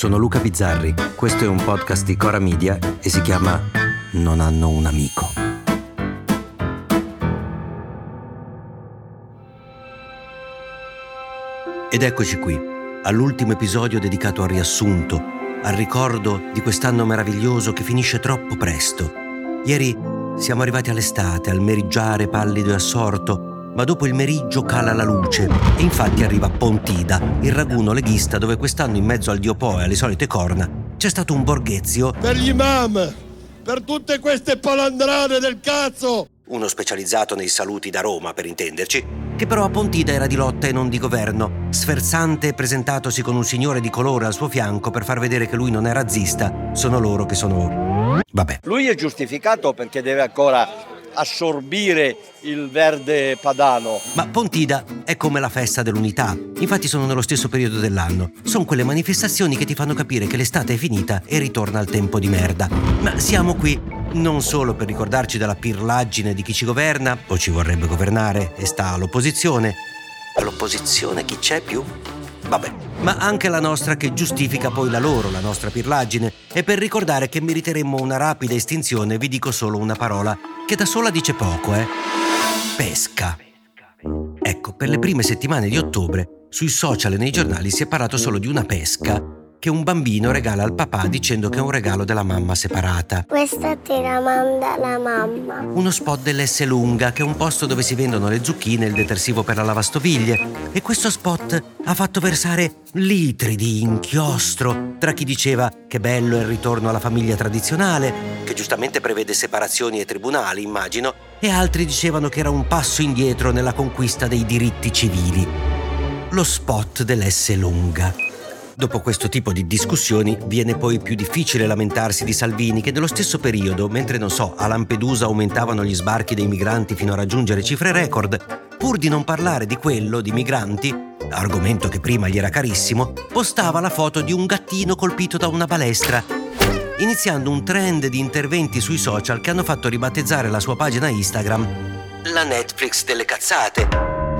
sono Luca Bizzarri, questo è un podcast di Cora Media e si chiama Non hanno un amico. Ed eccoci qui, all'ultimo episodio dedicato al riassunto, al ricordo di quest'anno meraviglioso che finisce troppo presto. Ieri siamo arrivati all'estate, al meriggiare pallido e assorto, ma dopo il meriggio cala la luce e infatti arriva Pontida, il raguno leghista dove quest'anno in mezzo al dio Po e alle solite corna c'è stato un borghezio per gli imam, per tutte queste palandrane del cazzo! Uno specializzato nei saluti da Roma, per intenderci, che però a Pontida era di lotta e non di governo, sferzante presentatosi con un signore di colore al suo fianco per far vedere che lui non è razzista, sono loro che sono... Vabbè. Lui è giustificato perché deve ancora assorbire il verde padano. Ma Pontida è come la festa dell'unità. Infatti sono nello stesso periodo dell'anno. Sono quelle manifestazioni che ti fanno capire che l'estate è finita e ritorna al tempo di merda. Ma siamo qui non solo per ricordarci della pirlaggine di chi ci governa o ci vorrebbe governare e sta all'opposizione. All'opposizione chi c'è più? Vabbè, ma anche la nostra che giustifica poi la loro, la nostra pirlaggine. E per ricordare che meriteremmo una rapida estinzione vi dico solo una parola che da sola dice poco, eh. Pesca. Ecco, per le prime settimane di ottobre, sui social e nei giornali si è parlato solo di una pesca che un bambino regala al papà dicendo che è un regalo della mamma separata. Questa te la manda la mamma. Uno spot dell'S Lunga, che è un posto dove si vendono le zucchine e il detersivo per la lavastoviglie. E questo spot ha fatto versare litri di inchiostro tra chi diceva che bello è il ritorno alla famiglia tradizionale, che giustamente prevede separazioni e tribunali, immagino, e altri dicevano che era un passo indietro nella conquista dei diritti civili. Lo spot dell'S Lunga. Dopo questo tipo di discussioni viene poi più difficile lamentarsi di Salvini che nello stesso periodo, mentre non so, a Lampedusa aumentavano gli sbarchi dei migranti fino a raggiungere cifre record, pur di non parlare di quello, di migranti, argomento che prima gli era carissimo, postava la foto di un gattino colpito da una balestra, iniziando un trend di interventi sui social che hanno fatto ribattezzare la sua pagina Instagram la Netflix delle cazzate.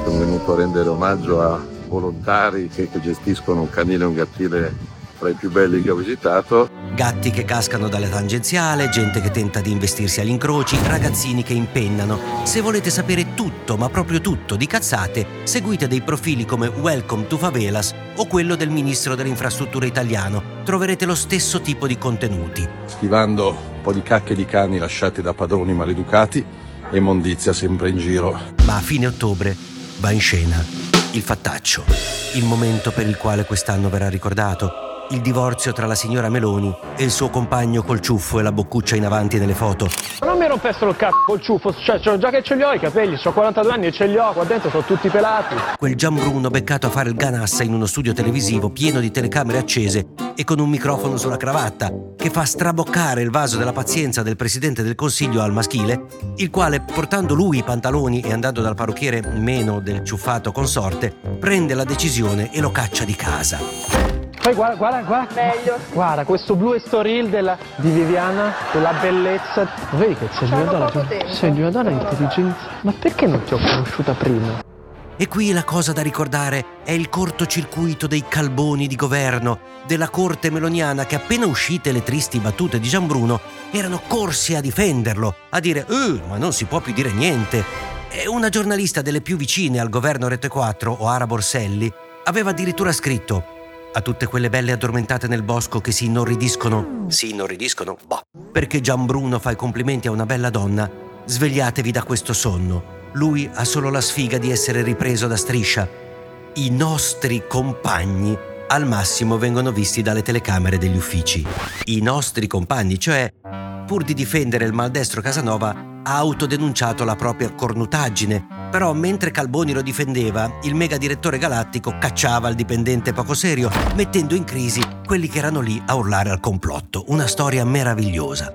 Sono venuto a rendere omaggio a volontari che, che gestiscono un canile e un gattile tra i più belli che ho visitato. Gatti che cascano dalle tangenziale, gente che tenta di investirsi agli incroci, ragazzini che impennano. Se volete sapere tutto, ma proprio tutto, di cazzate, seguite dei profili come Welcome to Favelas o quello del ministro delle infrastrutture italiano. Troverete lo stesso tipo di contenuti. Schivando un po' di cacche di cani lasciati da padroni maleducati e mondizia sempre in giro. Ma a fine ottobre va in scena il fattaccio, il momento per il quale quest'anno verrà ricordato, il divorzio tra la signora Meloni e il suo compagno col ciuffo e la boccuccia in avanti nelle foto. Rompessero il cazzo col ciuffo, cioè già che ce li ho i capelli, ho 42 anni e ce li ho, qua dentro sono tutti pelati. Quel Gianbruno beccato a fare il ganassa in uno studio televisivo pieno di telecamere accese e con un microfono sulla cravatta, che fa straboccare il vaso della pazienza del Presidente del Consiglio al maschile, il quale, portando lui i pantaloni e andando dal parrucchiere meno del ciuffato consorte, prende la decisione e lo caccia di casa. Poi guarda, guarda, guarda. Meglio. Guarda, questo blu estoril della, di Viviana, della bellezza. Vedi che sei di una donna, sei di una donna intelligente. Ma perché non ti ho conosciuta prima? E qui la cosa da ricordare è il cortocircuito dei calboni di governo, della corte meloniana che appena uscite le tristi battute di Gianbruno erano corsi a difenderlo, a dire «Uh, ma non si può più dire niente». E una giornalista delle più vicine al governo Rete 4, Oara Borselli, aveva addirittura scritto a tutte quelle belle addormentate nel bosco che si inorridiscono. Si inorridiscono? Boh. Perché Gianbruno fa i complimenti a una bella donna, svegliatevi da questo sonno. Lui ha solo la sfiga di essere ripreso da striscia. I nostri compagni al massimo vengono visti dalle telecamere degli uffici. I nostri compagni, cioè, pur di difendere il maldestro Casanova, ha autodenunciato la propria cornutaggine, però mentre Calboni lo difendeva, il mega direttore galattico cacciava il dipendente poco serio, mettendo in crisi quelli che erano lì a urlare al complotto. Una storia meravigliosa.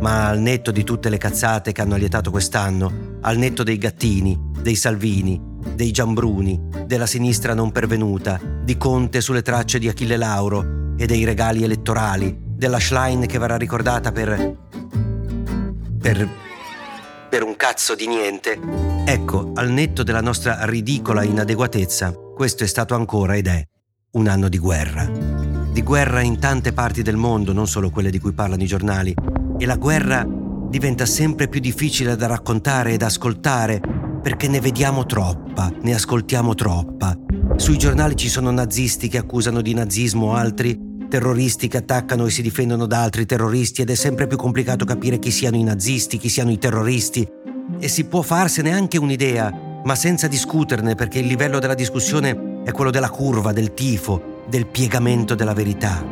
Ma al netto di tutte le cazzate che hanno allietato quest'anno, al netto dei gattini, dei Salvini, dei Giambruni, della sinistra non pervenuta, di Conte sulle tracce di Achille Lauro e dei regali elettorali, della Schlein che verrà ricordata per... per per un cazzo di niente. Ecco, al netto della nostra ridicola inadeguatezza, questo è stato ancora ed è un anno di guerra. di guerra in tante parti del mondo, non solo quelle di cui parlano i giornali, e la guerra diventa sempre più difficile da raccontare e da ascoltare perché ne vediamo troppa, ne ascoltiamo troppa. Sui giornali ci sono nazisti che accusano di nazismo altri, terroristi che attaccano e si difendono da altri terroristi ed è sempre più complicato capire chi siano i nazisti, chi siano i terroristi. E si può farsene anche un'idea, ma senza discuterne perché il livello della discussione è quello della curva, del tifo, del piegamento della verità.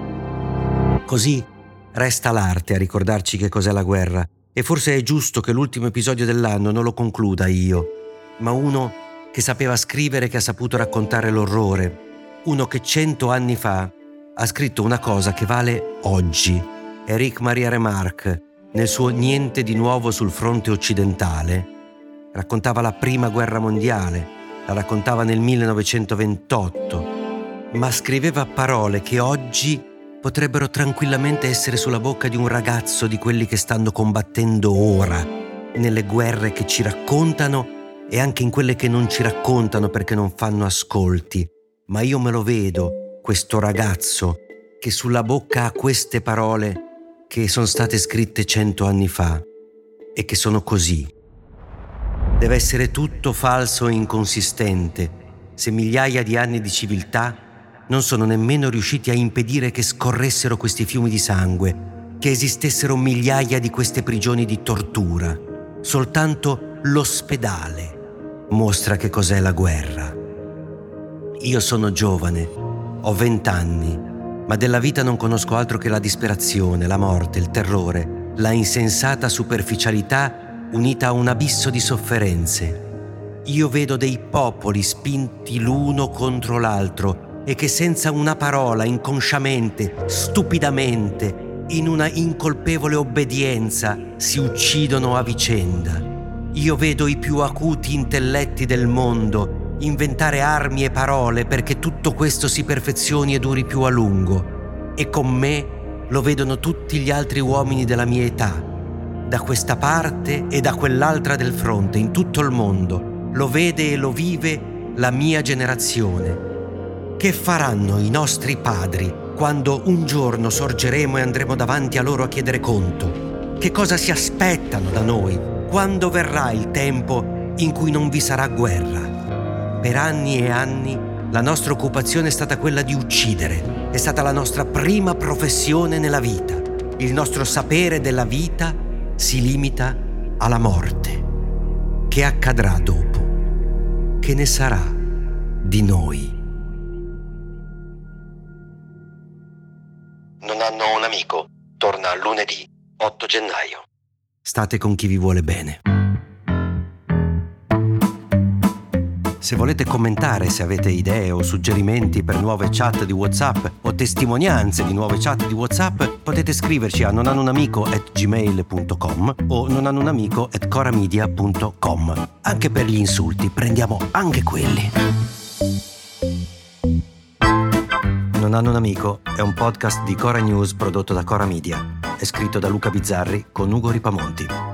Così resta l'arte a ricordarci che cos'è la guerra e forse è giusto che l'ultimo episodio dell'anno non lo concluda io, ma uno che sapeva scrivere, che ha saputo raccontare l'orrore, uno che cento anni fa ha scritto una cosa che vale oggi. Eric Maria Remarque, nel suo Niente di nuovo sul fronte occidentale, raccontava la prima guerra mondiale, la raccontava nel 1928 ma scriveva parole che oggi potrebbero tranquillamente essere sulla bocca di un ragazzo di quelli che stanno combattendo ora, nelle guerre che ci raccontano e anche in quelle che non ci raccontano perché non fanno ascolti. Ma io me lo vedo, questo ragazzo, che sulla bocca ha queste parole che sono state scritte cento anni fa e che sono così. Deve essere tutto falso e inconsistente se migliaia di anni di civiltà non sono nemmeno riusciti a impedire che scorressero questi fiumi di sangue, che esistessero migliaia di queste prigioni di tortura. Soltanto l'ospedale mostra che cos'è la guerra. Io sono giovane, ho vent'anni, ma della vita non conosco altro che la disperazione, la morte, il terrore, la insensata superficialità unita a un abisso di sofferenze. Io vedo dei popoli spinti l'uno contro l'altro e che senza una parola, inconsciamente, stupidamente, in una incolpevole obbedienza, si uccidono a vicenda. Io vedo i più acuti intelletti del mondo inventare armi e parole perché tutto questo si perfezioni e duri più a lungo. E con me lo vedono tutti gli altri uomini della mia età, da questa parte e da quell'altra del fronte, in tutto il mondo. Lo vede e lo vive la mia generazione che faranno i nostri padri quando un giorno sorgeremo e andremo davanti a loro a chiedere conto? Che cosa si aspettano da noi quando verrà il tempo in cui non vi sarà guerra? Per anni e anni la nostra occupazione è stata quella di uccidere, è stata la nostra prima professione nella vita. Il nostro sapere della vita si limita alla morte. Che accadrà dopo? Che ne sarà di noi? hanno un amico. Torna lunedì 8 gennaio. State con chi vi vuole bene. Se volete commentare, se avete idee o suggerimenti per nuove chat di WhatsApp o testimonianze di nuove chat di WhatsApp, potete scriverci a nonanunamico@gmail.com o nonanunamico@coramedia.com. Anche per gli insulti, prendiamo anche quelli. Non hanno un amico è un podcast di Cora News prodotto da Cora Media. È scritto da Luca Bizzarri con Ugo Ripamonti.